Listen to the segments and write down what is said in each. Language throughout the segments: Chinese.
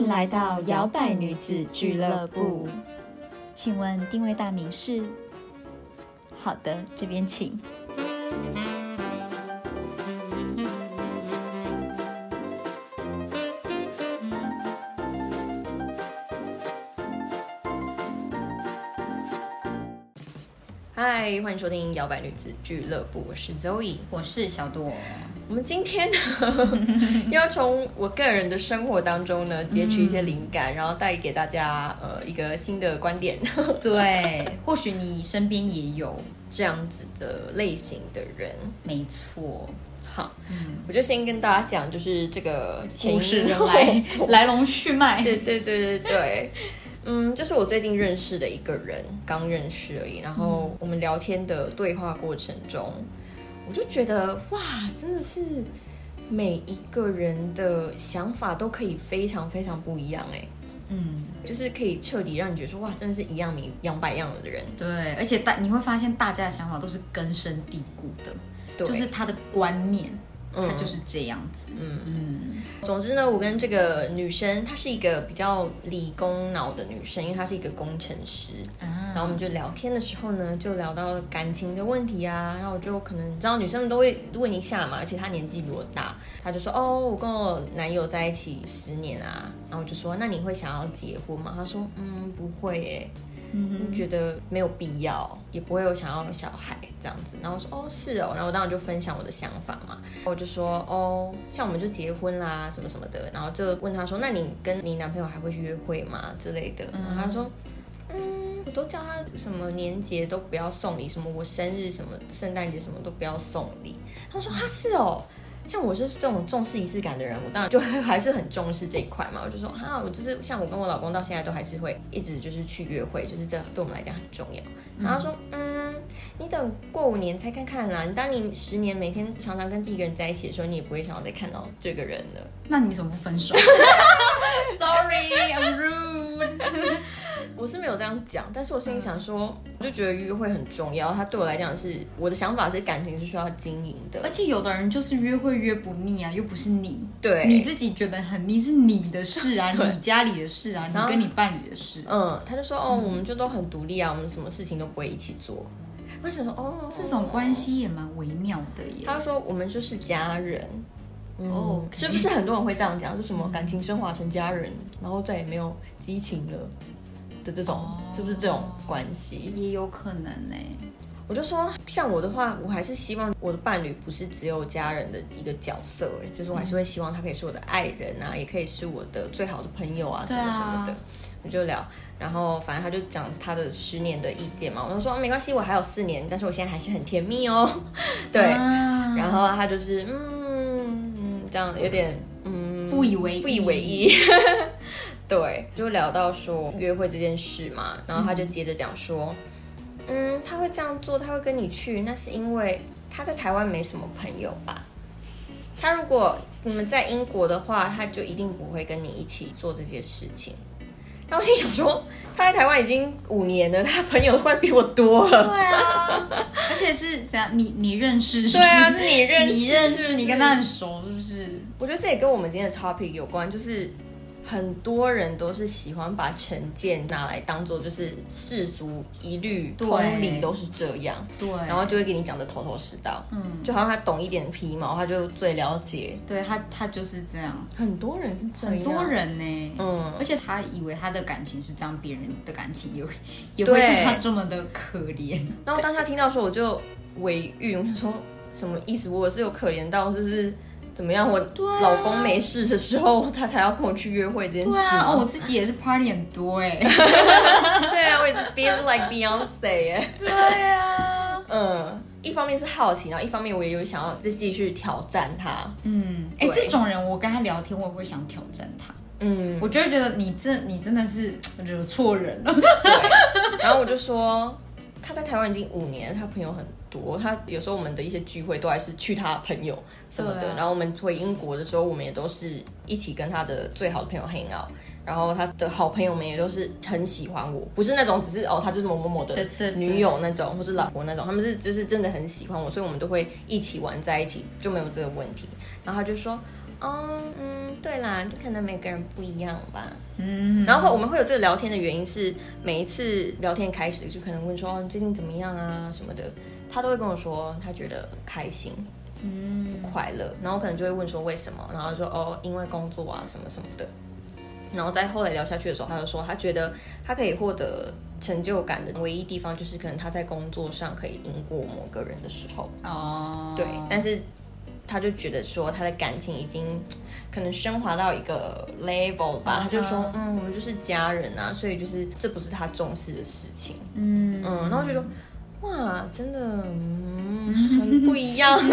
迎来到摇摆女子俱乐部。请问定位大名是？好的，这边请。嗨，欢迎收听摇摆女子俱乐部，我是 Zoe。我是小朵。我们今天呢，要从我个人的生活当中呢，截取一些灵感，然后带给大家呃一个新的观点。对，或许你身边也有这样子的类型的人。没错。好，我就先跟大家讲，就是这个故事 来来龙去脉。对对对对对。嗯，就是我最近认识的一个人，刚认识而已。然后我们聊天的对话过程中。我就觉得哇，真的是每一个人的想法都可以非常非常不一样哎，嗯，就是可以彻底让你觉得说哇，真的是一样米养百样的人。对，而且大你会发现大家的想法都是根深蒂固的，就是他的观念。他就是这样子，嗯嗯。总之呢，我跟这个女生，她是一个比较理工脑的女生，因为她是一个工程师。然后我们就聊天的时候呢，就聊到感情的问题啊。然后我就可能你知道，女生都会问一下嘛，而且她年纪比我大，她就说：“哦，我跟我男友在一起十年啊。”然后我就说：“那你会想要结婚吗？”她说：“嗯，不会诶。”嗯，觉得没有必要，也不会有想要小孩这样子。然后我说哦是哦，然后我当然就分享我的想法嘛。我就说哦，像我们就结婚啦，什么什么的。然后就问他说，那你跟你男朋友还会去约会吗之类的？然后他说，嗯，我都叫他什么年节都不要送礼，什么我生日什么圣诞节什么都不要送礼。他说啊是哦。像我是这种重视仪式感的人，我当然就 还是很重视这一块嘛。我就说啊，我就是像我跟我老公到现在都还是会一直就是去约会，就是这对我们来讲很重要。然后说嗯，你等过五年再看看啦。你当你十年每天常常跟第一个人在一起的时候，你也不会想要再看到这个人了。那你怎么不分手？Sorry，I'm rude。我是没有这样讲，但是我心里想说，我就觉得约会很重要。他对我来讲是，我的想法是感情是需要经营的。而且有的人就是约会约不腻啊，又不是你，对，你自己觉得很腻是你的事啊，你家里的事啊，你跟你伴侣的事。嗯，他就说哦，我们就都很独立啊，我们什么事情都不会一起做。我想说哦，这种关系也蛮微妙的耶。他说我们就是家人。哦，是不是很多人会这样讲？是什么感情升华成家人，然后再也没有激情了？的这种是不是这种关系也有可能呢？我就说，像我的话，我还是希望我的伴侣不是只有家人的一个角色，哎，就是我还是会希望他可以是我的爱人啊，也可以是我的最好的朋友啊，什么什么的。我就聊，然后反正他就讲他的十年的意见嘛，我就说没关系，我还有四年，但是我现在还是很甜蜜哦。对，然后他就是嗯嗯，这样有点嗯不以为不以为意。对，就聊到说约会这件事嘛，然后他就接着讲说，嗯，他会这样做，他会跟你去，那是因为他在台湾没什么朋友吧？他如果你们在英国的话，他就一定不会跟你一起做这些事情。然后我心想说，他在台湾已经五年了，他朋友会比我多了。对啊，而且是怎样？你你认识？对啊，是你认识，你认识，你跟他很熟，是不是？我觉得这也跟我们今天的 topic 有关，就是。很多人都是喜欢把成见拿来当做就是世俗一律通理都是这样，对，然后就会给你讲的头头是道，嗯，就好像他懂一点皮毛，他就最了解，对他他就是这样，很多人是这样，很多人呢，嗯，而且他以为他的感情是这样，别人的感情也也会像他这么的可怜，然后当下听到说我就委屈，我说什么意思？我是有可怜到就是。怎么样？我老公没事的时候，他才要跟我去约会这件事。对啊，我自己也是 party 很多哎。对啊，我也是 be like Beyonce 哎。对啊，嗯，一方面是好奇，然后一方面我也有想要再继续挑战他。嗯，哎，这种人我跟他聊天，我也会想挑战他。嗯，我就会觉得你这你真的是惹错人了。对，然后我就说他在台湾已经五年，他朋友很。多，他有时候我们的一些聚会都还是去他朋友什么的，然后我们回英国的时候，我们也都是一起跟他的最好的朋友 hang out，然后他的好朋友们也都是很喜欢我，不是那种只是哦，他就是某某某的女友那种，或是老婆那种，他们是就是真的很喜欢我，所以我们都会一起玩在一起，就没有这个问题。然后他就说，哦，嗯，对啦，就可能每个人不一样吧。嗯，然后我们会有这个聊天的原因是，每一次聊天开始就可能问说你最近怎么样啊什么的，他都会跟我说他觉得开心，嗯，快乐。然后可能就会问说为什么，然后说哦，因为工作啊什么什么的。然后在后来聊下去的时候，他就说他觉得他可以获得成就感的唯一地方，就是可能他在工作上可以赢过某个人的时候。哦，对，但是他就觉得说他的感情已经 可能升华到一个 level 吧，他就说嗯，我们就是家人啊，所以就是这不是他重视的事情。嗯嗯，然后就说哇，真的嗯 很不一样，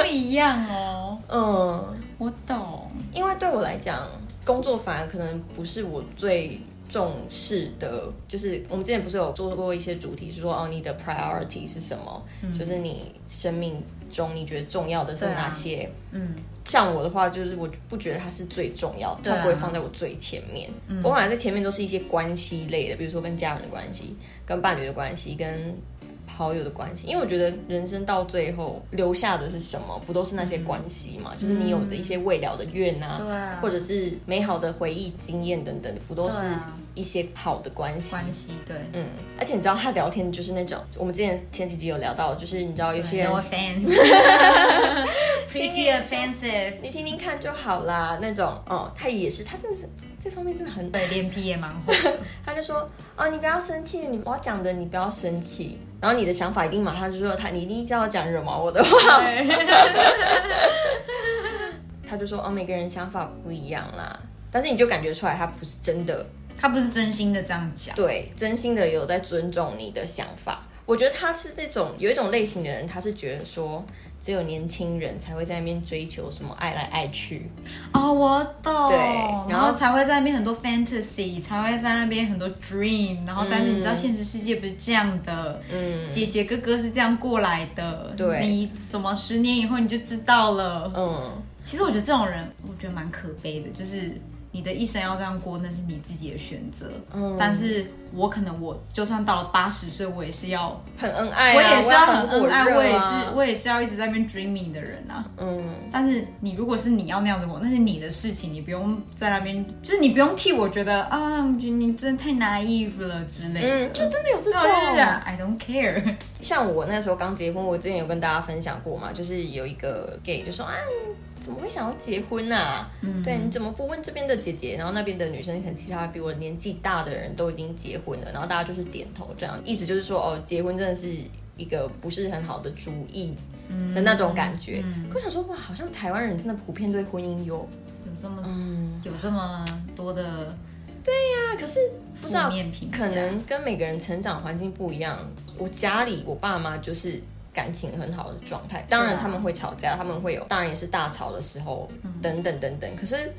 不一样哦。嗯，我懂，因为对我来讲。工作反而可能不是我最重视的，就是我们之前不是有做过一些主题，是说哦，你的 priority 是什么？就是你生命中你觉得重要的是哪些？嗯，像我的话，就是我不觉得它是最重要的，它不会放在我最前面。我反而在前面都是一些关系类的，比如说跟家人的关系、跟伴侣的关系、跟。好友的关系，因为我觉得人生到最后留下的是什么？不都是那些关系嘛？就是你有的一些未了的愿啊，或者是美好的回忆、经验等等，不都是一些好的关系？关系对，嗯。而且你知道，他聊天就是那种，我们之前前几集有聊到，就是你知道有些人 no offense，pretty offensive，你听听看就好啦。那种哦，他也是，他真的是这方面真的很对，脸皮也蛮厚。他就说哦，你不要生气，你我要讲的你不要生气。然后你的想法一定马上就说他，你一定叫我讲惹毛我的话。他就说哦，每个人想法不一样啦，但是你就感觉出来他不是真的，他不是真心的这样讲，对，真心的有在尊重你的想法。我觉得他是那种有一种类型的人，他是觉得说只有年轻人才会在那边追求什么爱来爱去。哦，我懂。对，然后才会在那边很多 fantasy，才会在那边很多 dream。然后，但是你知道现实世界不是这样的。嗯。姐姐哥哥是这样过来的。对。你什么十年以后你就知道了。嗯。其实我觉得这种人，我觉得蛮可悲的，就是。你的一生要这样过，那是你自己的选择。嗯，但是我可能我就算到了八十岁，我也是要很恩爱，我也是要很恩爱，我也是我也是要一直在那边 dreaming 的人啊。嗯，但是你如果是你要那样子过，那是你的事情，你不用在那边，就是你不用替我觉得啊，你真的太 naive 了之类的。嗯，就真的有这种，I don't care。像我那时候刚结婚，我之前有跟大家分享过嘛，就是有一个 gay 就说啊。怎么会想要结婚呢？对，你怎么不问这边的姐姐？然后那边的女生，可能其他比我年纪大的人都已经结婚了，然后大家就是点头，这样意思就是说，哦，结婚真的是一个不是很好的主意的那种感觉。我想说，哇，好像台湾人真的普遍对婚姻有有这么嗯有这么多的对呀。可是不知道可能跟每个人成长环境不一样。我家里我爸妈就是。感情很好的状态，当然他们会吵架，他们会有，当然也是大吵的时候，等等等等。可是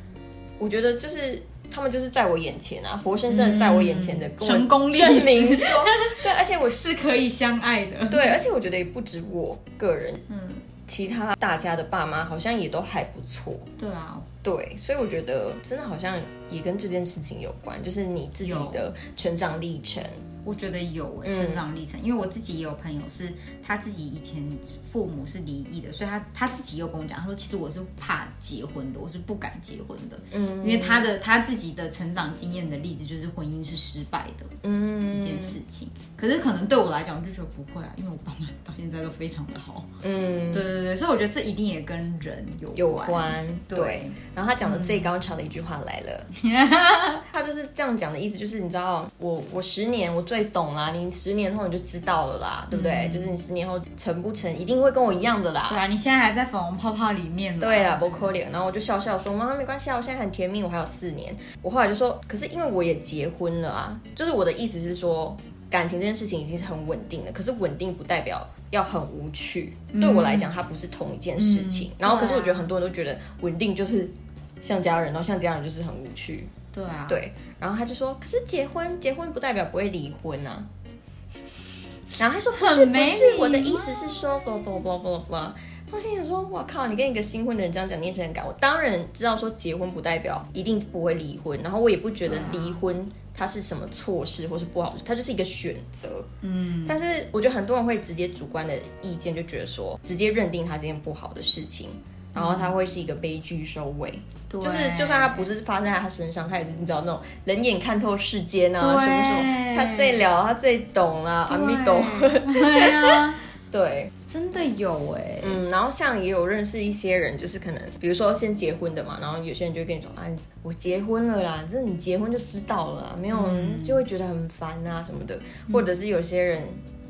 我觉得就是他们就是在我眼前啊，活生生在我眼前的成功证明说，对，而且我是可以相爱的，对，而且我觉得也不止我个人，嗯，其他大家的爸妈好像也都还不错，对啊，对，所以我觉得真的好像也跟这件事情有关，就是你自己的成长历程。我觉得有成长历程，因为我自己也有朋友是，他自己以前父母是离异的，所以他他自己又跟我讲，他说其实我是怕结婚的，我是不敢结婚的，嗯，因为他的他自己的成长经验的例子就是婚姻是失败的，嗯，一件事情。可是可能对我来讲，我就觉得不会啊，因为我爸妈到现在都非常的好，嗯，对对对，所以我觉得这一定也跟人有有关，对。然后他讲的最高潮的一句话来了，他就是这样讲的意思，就是你知道，我我十年我最懂啦，你十年后你就知道了啦，对不对？就是你十年后成不成，一定会跟我一样的啦。对啊，你现在还在粉红泡泡里面对啦，不可怜。然后我就笑笑说，妈妈没关系啊，我现在很甜蜜，我还有四年。我后来就说，可是因为我也结婚了啊，就是我的意思是说。感情这件事情已经是很稳定的，可是稳定不代表要很无趣。对我来讲，它不是同一件事情。然后，可是我觉得很多人都觉得稳定就是像家人，然后像家人就是很无趣。对啊，对。然后他就说：“可是结婚，结婚不代表不会离婚啊。”然后他说：“不是，不是，我的意思是说，不不不不不。”我心想说：“我靠，你跟一个新婚的人这样讲，你也是很敢。我当然知道说结婚不代表一定不会离婚，然后我也不觉得离婚。”它是什么错事，或是不好，它就是一个选择。嗯，但是我觉得很多人会直接主观的意见，就觉得说直接认定它这件不好的事情，然后它会是一个悲剧收尾。对就是就算它不是发生在他身上，他也是你知道那种冷眼看透世间啊，对什么什么，他最了，他最懂啦，阿弥陀。对啊，对，真的有哎、嗯，然后像也有认识一些人，就是可能比如说先结婚的嘛，然后有些人就会跟你说，啊，我结婚了啦，这你结婚就知道了啦，没有人就会觉得很烦啊什么的，或者是有些人。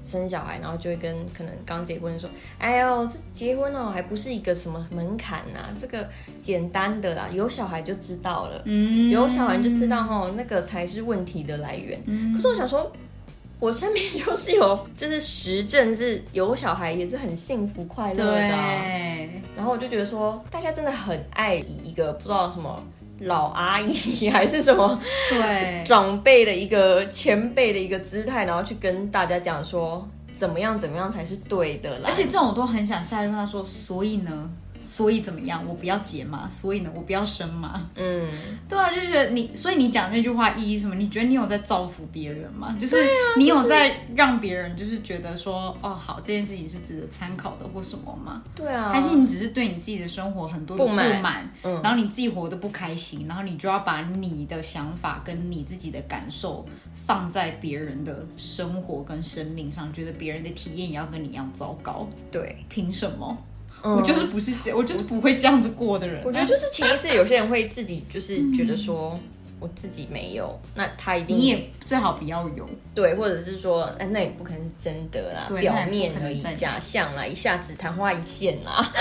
生小孩，然后就会跟可能刚结婚的说：“哎呦，这结婚哦，还不是一个什么门槛呐、这个简单的啦，有小孩就知道了，嗯。有小孩就知道哈，那个才是问题的来源。可是我想说，我身边 就是有，就是实证是有小孩也是很幸福快乐的啊、对，然后我就觉得说，大家真的很爱以一个不知道什么老阿姨 还是什么对，长辈的一个前辈的一个姿态，然后去跟大家讲说怎么样怎么样才是对的啦。而且这种我都很想下一句话说，所以呢，所以怎么样？我不要结嘛，所以呢，我不要生嘛。嗯，对啊，就觉得你，所以你讲那句话意义是什么？你觉得你有在造福别人吗？就是你有在让别人就是觉得说，哦，好，这件事情是值得参考的或什么吗？对啊，还是你只是对你自己的生活很多的不不满满，嗯然后你自己活得不开心，然后你就要把你的想法跟你自己的感受放在别人的生活跟生命上，觉得别人的体验也要跟你一样糟糕，对，凭什么？嗯我就是不是这，我就是不会这样子过的人。我觉得就是潜意识，有些人会自己就是觉得说。我自己没有，那他一定你也最好不要有，对，或者是说，哎，那也不可能是真的啦，表面而已假象啦，一下子昙花一现啦。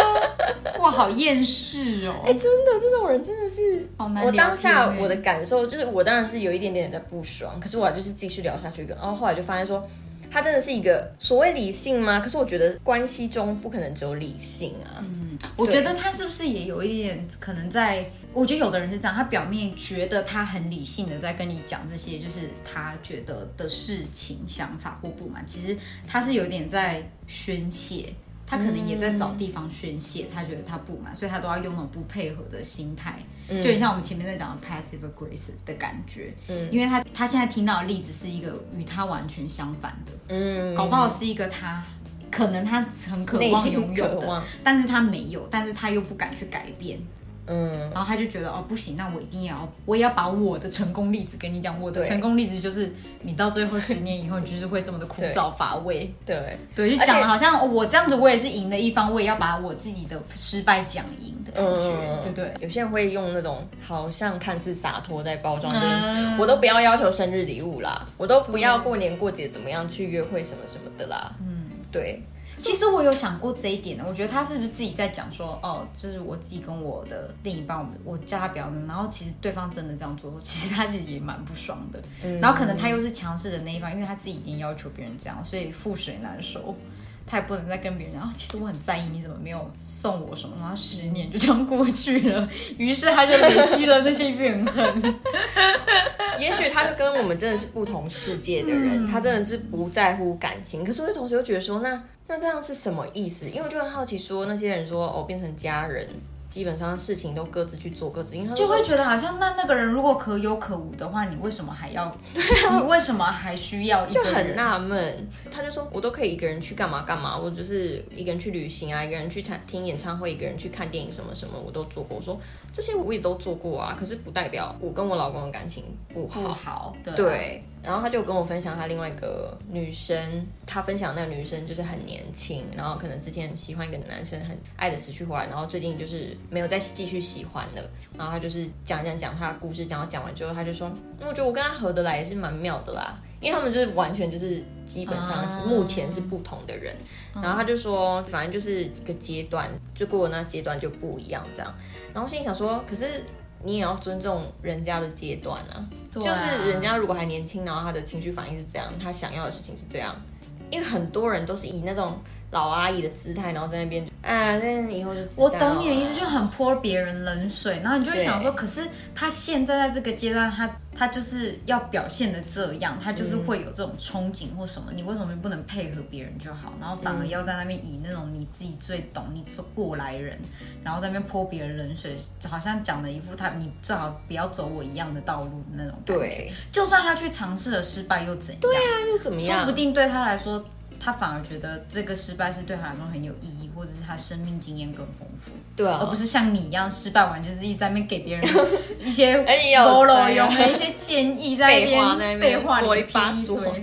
哇，好厌世哦！哎、真的，这种人真的是，我好难我当下我的感受就是，我当然是有一点点的不爽，可是我就是继续聊下去，然后后来就发现说，他真的是一个所谓理性吗？可是我觉得关系中不可能只有理性啊。嗯我觉得他是不是也有一点可能在？我觉得有的人是这样，他表面觉得他很理性的在跟你讲这些，就是他觉得的事情、想法或不满，其实他是有点在宣泄。他可能也在找地方宣泄，他觉得他不满，所以他都要用那种不配合的心态，就很像我们前面在讲的 passive aggressive 的感觉。嗯，因为他他现在听到的例子是一个与他完全相反的，嗯，搞不好是一个他可能他很渴望拥有的，但是他没有，但是他又不敢去改变，嗯，然后他就觉得哦不行，那我一定要，我也要把我的成功例子跟你讲。我的成功例子就是你到最后十年以后，你就是会这么的枯燥乏味。对，对，就讲的好像、哦我这样子，我也是赢的一方，我也要把我自己的失败讲赢的感觉，嗯，对不对？有些人会用那种好像看似洒脱在包装这件事，嗯我都不要要求生日礼物啦，我都不要过年过节怎么样去约会什么什么的啦。嗯，对，其实我有想过这一点的，我觉得他是不是自己在讲说，哦，就是我自己跟我的另一半，我叫他不要弄，然后其实对方真的这样做，其实他自己也蛮不爽的。然后可能他又是强势的那一方，因为他自己已经要求别人这样，所以覆水难收。他也不能再跟别人讲啊，其实我很在意你怎么没有送我什么，然后十年就这样过去了，于是他就累积了那些怨恨。也许他就跟我们真的是不同世界的人，他真的是不在乎感情，可是我同时又觉得说，那那这样是什么意思？因为我就很好奇说，那些人说哦变成家人，基本上事情都各自去做各自，因为他就会觉得好像那那个人如果可有可无的话，你为什么还要？你为什么还需要一就个人？很纳闷，他就说我都可以一个人去干嘛干嘛，我就是一个人去旅行啊，一个人去听听演唱会，一个人去看电影，什么什么我都做过。我说这些我也都做过啊，可是不代表我跟我老公的感情不好。不好，对啊对，然后他就跟我分享他另外一个女生，他分享那个女生就是很年轻，然后可能之前喜欢一个男生，很爱的死去活来，然后最近就是没有再继续喜欢了，然后他就是讲讲讲他的故事，讲到讲完之后，他就说，嗯我觉得我跟他合得来也是蛮妙的啦，因为他们就是完全就是基本上是啊目前是不同的人，然后他就说，反正就是一个阶段，就过了那阶段就不一样这样，然后心里想说，可是。你也要尊重人家的阶段啊，啊。就是人家如果还年轻，然后他的情绪反应是这样，他想要的事情是这样，因为很多人都是以那种老阿姨的姿态，然后在那边啊，那以后就我懂你的意思，就很泼别人冷水，然后你就会想说，可是他现在在这个阶段，他他就是要表现的这样，他就是会有这种憧憬或什么，你为什么不能配合别人就好？然后反而要在那边以那种你自己最懂，你是过来人，然后在那边泼别人冷水，好像讲了一副他你最好不要走我一样的道路的那种感觉。对，就算他去尝试了失败又怎样？对啊，又怎么样？说不定对他来说，他反而觉得这个失败是对他来说很有意义，或者是他生命经验更丰富，对啊，而不是像你一样失败完就是一直在那边给别人 一些哎呦菠萝用的一些建议，在那废话那边废话一堆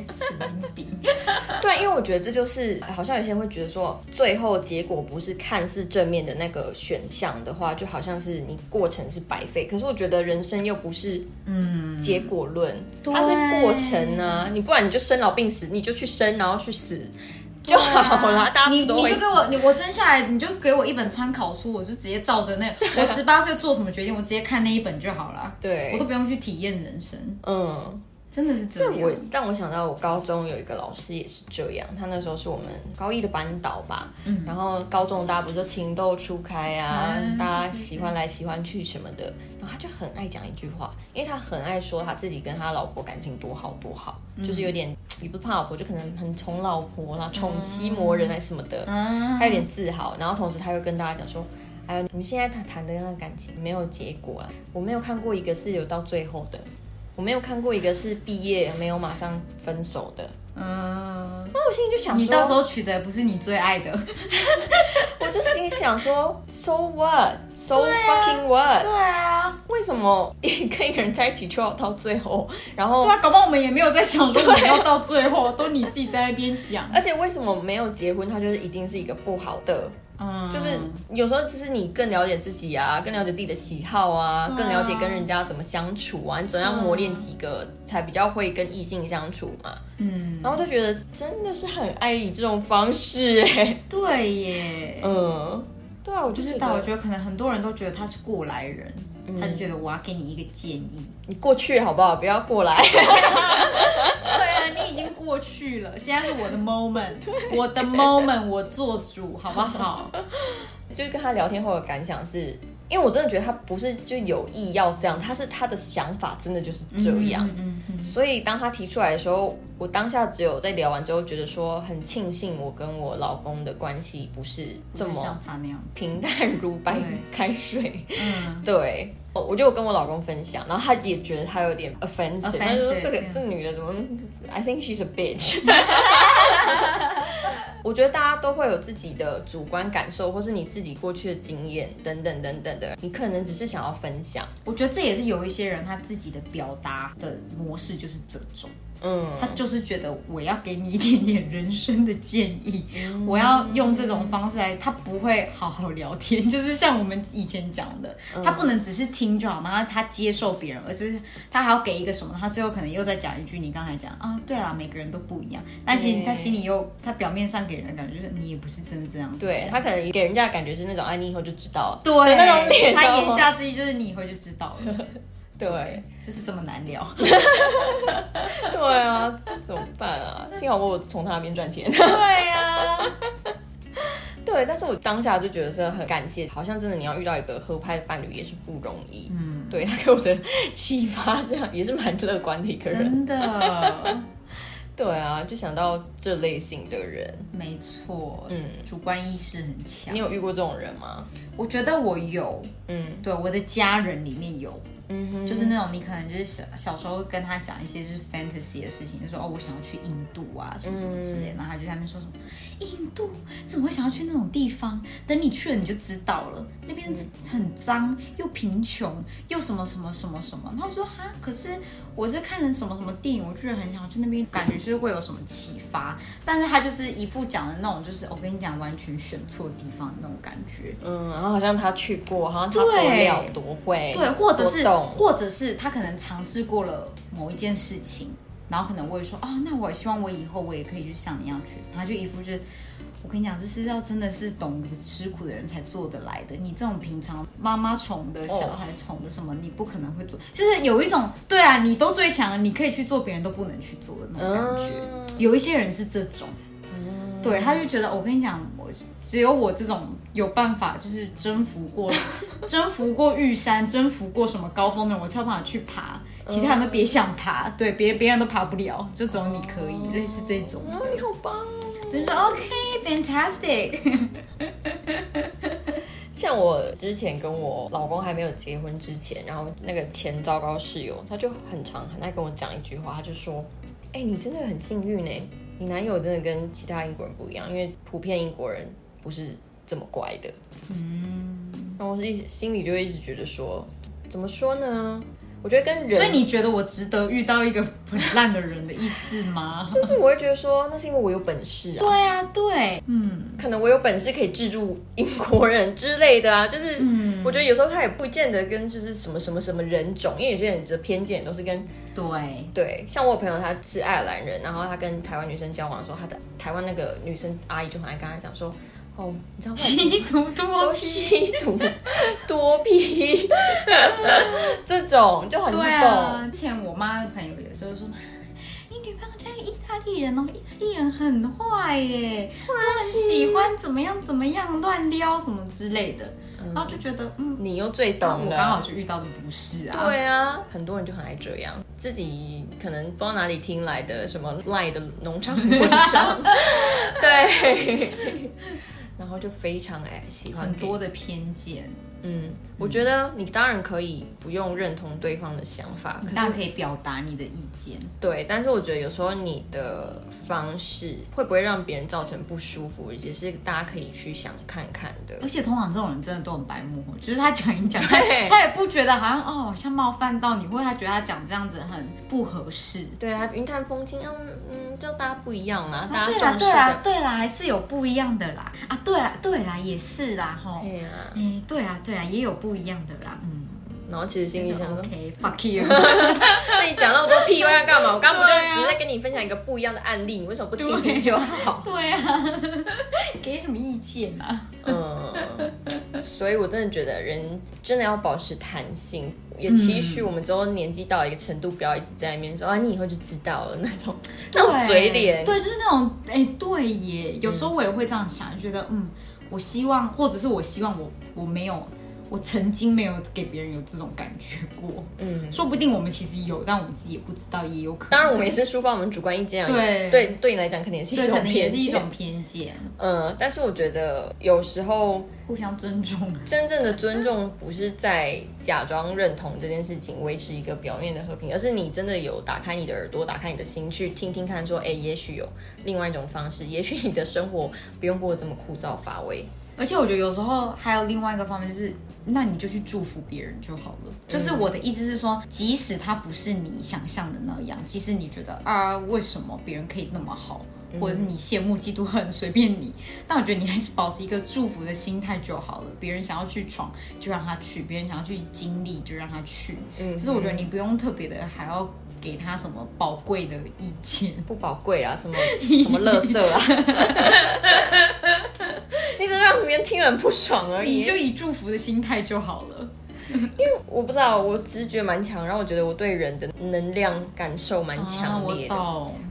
神经病。对，因为我觉得这就是好像有些人会觉得说，最后结果不是看似正面的那个选项的话，就好像是你过程是白费。可是我觉得人生又不是嗯结果论，它是过程啊。你不然你就生老病死，你就去生，然后去死 就好啦。大家你你就给我，你我生下来你就给我一本参考书，我就直接照着那 我十八岁做什么决定，我直接看那一本就好了。对我都不用去体验人生，嗯。真的是这样。这我让我想到，我高中有一个老师也是这样，他那时候是我们高一的班导吧，嗯，然后高中大家不是说情窦初开啊，嗯大家喜欢来喜欢去什么的，然后他就很爱讲一句话，因为他很爱说他自己跟他老婆感情多好多好，就是有点 也不是怕老婆，就可能很宠老婆啦，宠妻魔人啊什么的，嗯他有点自豪，然后同时他又跟大家讲说。哎呦，你们现在谈谈的那个感情没有结果啊！我没有看过一个是有到最后的，我没有看过一个是毕业没有马上分手的。嗯，那我心里就想说，你到时候娶的不是你最爱的，我就心里想说，so what，so fucking what？对啊，为什么一 跟一个人在一起就要到最后？然后对，啊，搞不好我们也没有在想说你要到最后，都你自己在那边讲。而且为什么没有结婚，他就是一定是一个不好的？嗯，就是有时候其实你更了解自己啊，更了解自己的喜好啊，更了解跟人家怎么相处啊，你总要磨练几个才比较会跟异性相处嘛。嗯，然后就觉得真的是很爱以这种方式哎、对耶，嗯，对啊，我就知道，我觉得可能很多人都觉得他是过来人，他就觉得我要给你一个建议。你过去好不好？不要过来。对啊，你已经过去了，现在是我的 moment，我的 moment，我做主，好不好？就是跟他聊天后的感想是，因为我真的觉得他不是就有意要这样，他是他的想法真的就是这样。嗯嗯所以当他提出来的时候，我当下只有在聊完之后觉得说很庆幸我跟我老公的关系不是这么像么他那样。平淡如白对开水。嗯，对，我我就跟我老公分享，然后他也觉得他有点 offensive，Offensive，他就说这个这女的怎么？I think she's a bitch。我觉得大家都会有自己的主观感受，或是你自己过去的经验等等等等的，你可能只是想要分享，我觉得这也是有一些人他自己的表达的模式就是这种。嗯，他就是觉得我要给你一点点人生的建议，我要用这种方式来，他不会好好聊天，就是像我们以前讲的，他不能只是听就好，然后他接受别人，而是他还要给一个什么，他最后可能又再讲一句你刚才讲啊，对啦，每个人都不一样，但其实他心里又他表面上给人的感觉就是你也不是真的这样子对他可能给人家的感觉是那种，哎，你以后就知道。了，对那种脸，他言下之意就是你以后就知道了，对就是这么难聊。对啊，怎么办啊？幸好我有从他那边赚钱。对呀、对，但是我当下就觉得是很感谢，好像真的你要遇到一个合拍的伴侣也是不容易。嗯，对他给我的启发是也是蛮乐观的一个人。真的。对啊，就想到这类型的人，没错，嗯主观意识很强。你有遇过这种人吗？我觉得我有，嗯对我的家人里面有，嗯哼，就是那种你可能就是小小时候跟他讲一些就是 fantasy 的事情，就说哦我想要去印度啊什么什么之类的，然后他就在那边说什么印度怎么会想要去那种地方？等你去了你就知道了，那边很脏又贫穷又什么什么什么什么。然后我说哈，可是我是看了什么什么电影，我居然很想要去那边，感觉是会有什么启发。但是他就是一副讲的那种，就是我跟你讲完全选错地方的那种感觉。嗯，然后好像他去过，好像他多对了多会，对，或者是或者是他可能尝试过了某一件事情，然后可能我也说啊、那我希望我以后我也可以去像你一样去，他就一副就是。我跟你讲，这是要真的是懂得吃苦的人才做得来的。你这种平常妈妈宠的小孩宠的什么，你不可能会做。就是有一种，对啊，你都最强了，你可以去做别人都不能去做的那种感觉。嗯有一些人是这种，对，他就觉得我跟你讲，我只有我这种有办法，就是征服过 征服过玉山，征服过什么高峰的人，我才有办法去爬。其他人都别想爬，对，别别人都爬不了，就只有你可以，类似这种的。哦，你好棒哦！就是说 OK，fantastic，像我之前跟我老公还没有结婚之前，然后那个前糟糕室友，他就很常很爱跟我讲一句话，他就说：“哎、你真的很幸运哎，你男友真的跟其他英国人不一样，因为普遍英国人不是这么乖的。嗯，然后我是一心里就一直觉得说，怎么说呢？我觉得跟人，所以你觉得我值得遇到一个很烂的人的意思吗？就是我会觉得说，那是因为我有本事啊。对啊，对，嗯，可能我有本事可以制住英国人之类的啊。就是，嗯，我觉得有时候他也不见得跟就是什么什么什么人种，因为有些人的偏见都是跟对对。像我朋友他是爱尔兰人，然后他跟台湾女生交往的时候，他的台湾那个女生阿姨就很爱跟他讲说。哦，你知道吸毒多吸毒多批，这种就很懂。之前我妈的朋友也是说，你女朋友嫁意大利人哦，意大利人很坏耶，都很喜欢怎么样怎么样乱撩什么之类的，然后就觉得嗯，你又最懂，我刚好就遇到的不是啊。对啊，很多人就很爱这样，自己可能不知道哪里听来的什么赖的农场文章，对。然后就非常哎喜欢很多的偏见。嗯，我觉得你当然可以不用认同对方的想法，当然可以表达你的意见。对，但是我觉得有时候你的方式会不会让别人造成不舒服，也是大家可以去想看看的。而且通常这种人真的都很白目，就是他讲一讲，他他也不觉得好像哦像冒犯到你，或者他觉得他讲这样子很不合适。对啊，云淡风轻，嗯嗯，就大家不一样啦，大家对啦对啦对啦，还是有不一样的啦。啊，对啦对啦也是啦哈，对啊，嗯对啦对。对啊，也有不一样的啦，嗯，然后其实心里想说，OK，fuck you，那你讲那么多屁话要干嘛？我刚刚不就只是在跟你分享一个不一样的案例，你为什么不听听就好？对啊，给什么意见啊？嗯，所以我真的觉得人真的要保持弹性，也期许我们之后年纪到一个程度，不要一直在那边说啊，你以后就知道了那种那种嘴脸，对，就是那种哎，对耶，有时候我也会这样想，觉得嗯，我希望，或者是我希望我我没有。我曾经没有给别人有这种感觉过，嗯，说不定我们其实有，但我们自己也不知道，也有可能。当然，我们也是抒发我们主观意见，对对，对你来讲肯定是一种偏见，是一种偏见。嗯，但是我觉得有时候互相尊重，真正的尊重不是在假装认同这件事情，维持一个表面的和平，而是你真的有打开你的耳朵，打开你的心去听听看，说，哎，也许有另外一种方式，也许你的生活不用过得这么枯燥乏味。而且我觉得有时候还有另外一个方面，就是那你就去祝福别人就好了。就是我的意思是说，即使他不是你想象的那样，即使你觉得啊，为什么别人可以那么好，或者是你羡慕、嫉妒、恨，随便你。但我觉得你还是保持一个祝福的心态就好了。别人想要去闯，就让他去；别人想要去经历，就让他去。嗯，其实我觉得你不用特别的还要给他什么宝贵的意见，不宝贵啊，什么 什么乐色啊。听了很不爽而已，你就以祝福的心态就好了。因为我不知道，我直觉蛮强，然后我觉得我对人的能量感受蛮强烈的。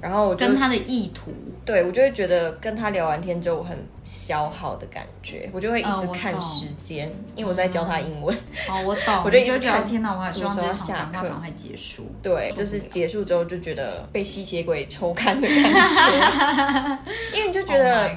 然后我跟他的意图，对我就会觉得跟他聊完天之后我很消耗的感觉，我就会一直看时间，因为我在教他英文。哦，我懂。我就一直看天哪，我还希望这场谈话赶快结束。对，就是结束之后就觉得被吸血鬼抽干的感觉，因为你就觉得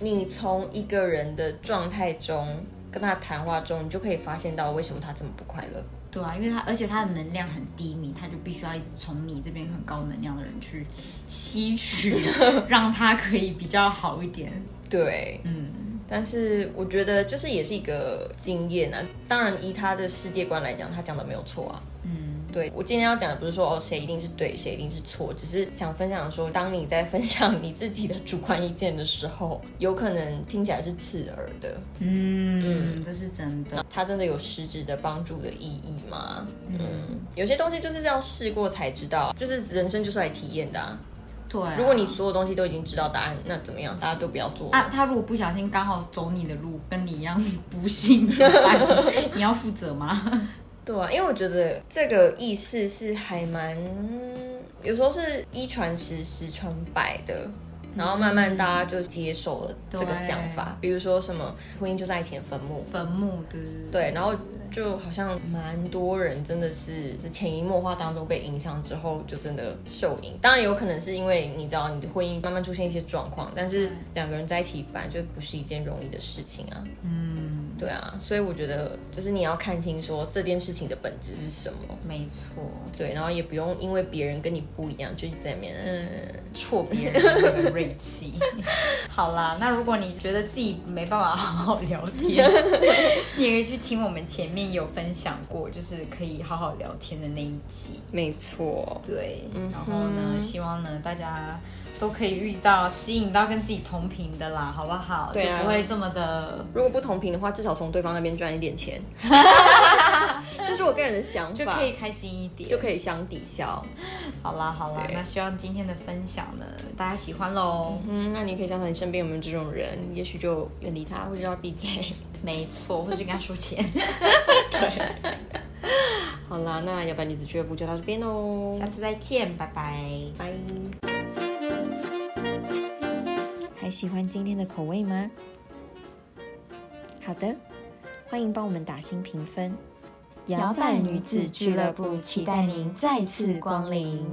你从一个人的状态中。跟他谈话中，你就可以发现到为什么他这么不快乐。对啊，因为他而且他的能量很低迷，他就必须要一直从你这边很高能量的人去吸取，让他可以比较好一点。对，嗯。但是我觉得就是也是一个经验啊。当然，以他的世界观来讲，他讲的没有错啊。嗯。对我今天要讲的不是说哦谁一定是对谁一定是错，只是想分享说，当你在分享你自己的主观意见的时候，有可能听起来是刺耳的。嗯，这是真的。它真的有实质的帮助的意义吗？嗯，有些东西就是这样试过才知道，就是人生就是来体验的。啊对，如果你所有东西都已经知道答案，那怎么样？大家都不要做啊。他如果不小心刚好走你的路，跟你一样不幸，你要负责吗？对啊，因为我觉得这个意识是还蛮，有时候是一传十，十传百的，然后慢慢大家就接受了这个想法。比如说什么婚姻就在爱情的坟墓，坟墓对对，然后就好像蛮多人真的是是潜移默化当中被影响之后，就真的受影。当然有可能是因为你知道你的婚姻慢慢出现一些状况，但是两个人在一起本来就不是一件容易的事情啊。嗯。对啊，所以我觉得就是你要看清说这件事情的本质是什么。没错，对，然后也不用因为别人跟你不一样，就在面嗯挫别人的那个锐气。好啦，那如果你觉得自己没办法好好聊天，你也可以去听我们前面有分享过，就是可以好好聊天的那一集。没错，对，然后呢，希望呢大家。都可以遇到吸引到跟自己同频的啦，好不好？对啊，不会这么的。如果不同频的话，至少从对方那边赚一点钱，这是我个人的想法，就可以开心一点，就可以相抵消。好啦好啦，那希望今天的分享呢，大家喜欢喽。嗯，那你可以想想你身边有没有这种人，也许就远离他，或者要闭嘴。没错，或者跟他说钱。对。好啦，那摇摆女子俱乐部就到这边喽，下次再见，拜拜拜。还喜欢今天的口味吗？好的，欢迎帮我们打新评分。摇摆女子俱乐部期待您再次光临。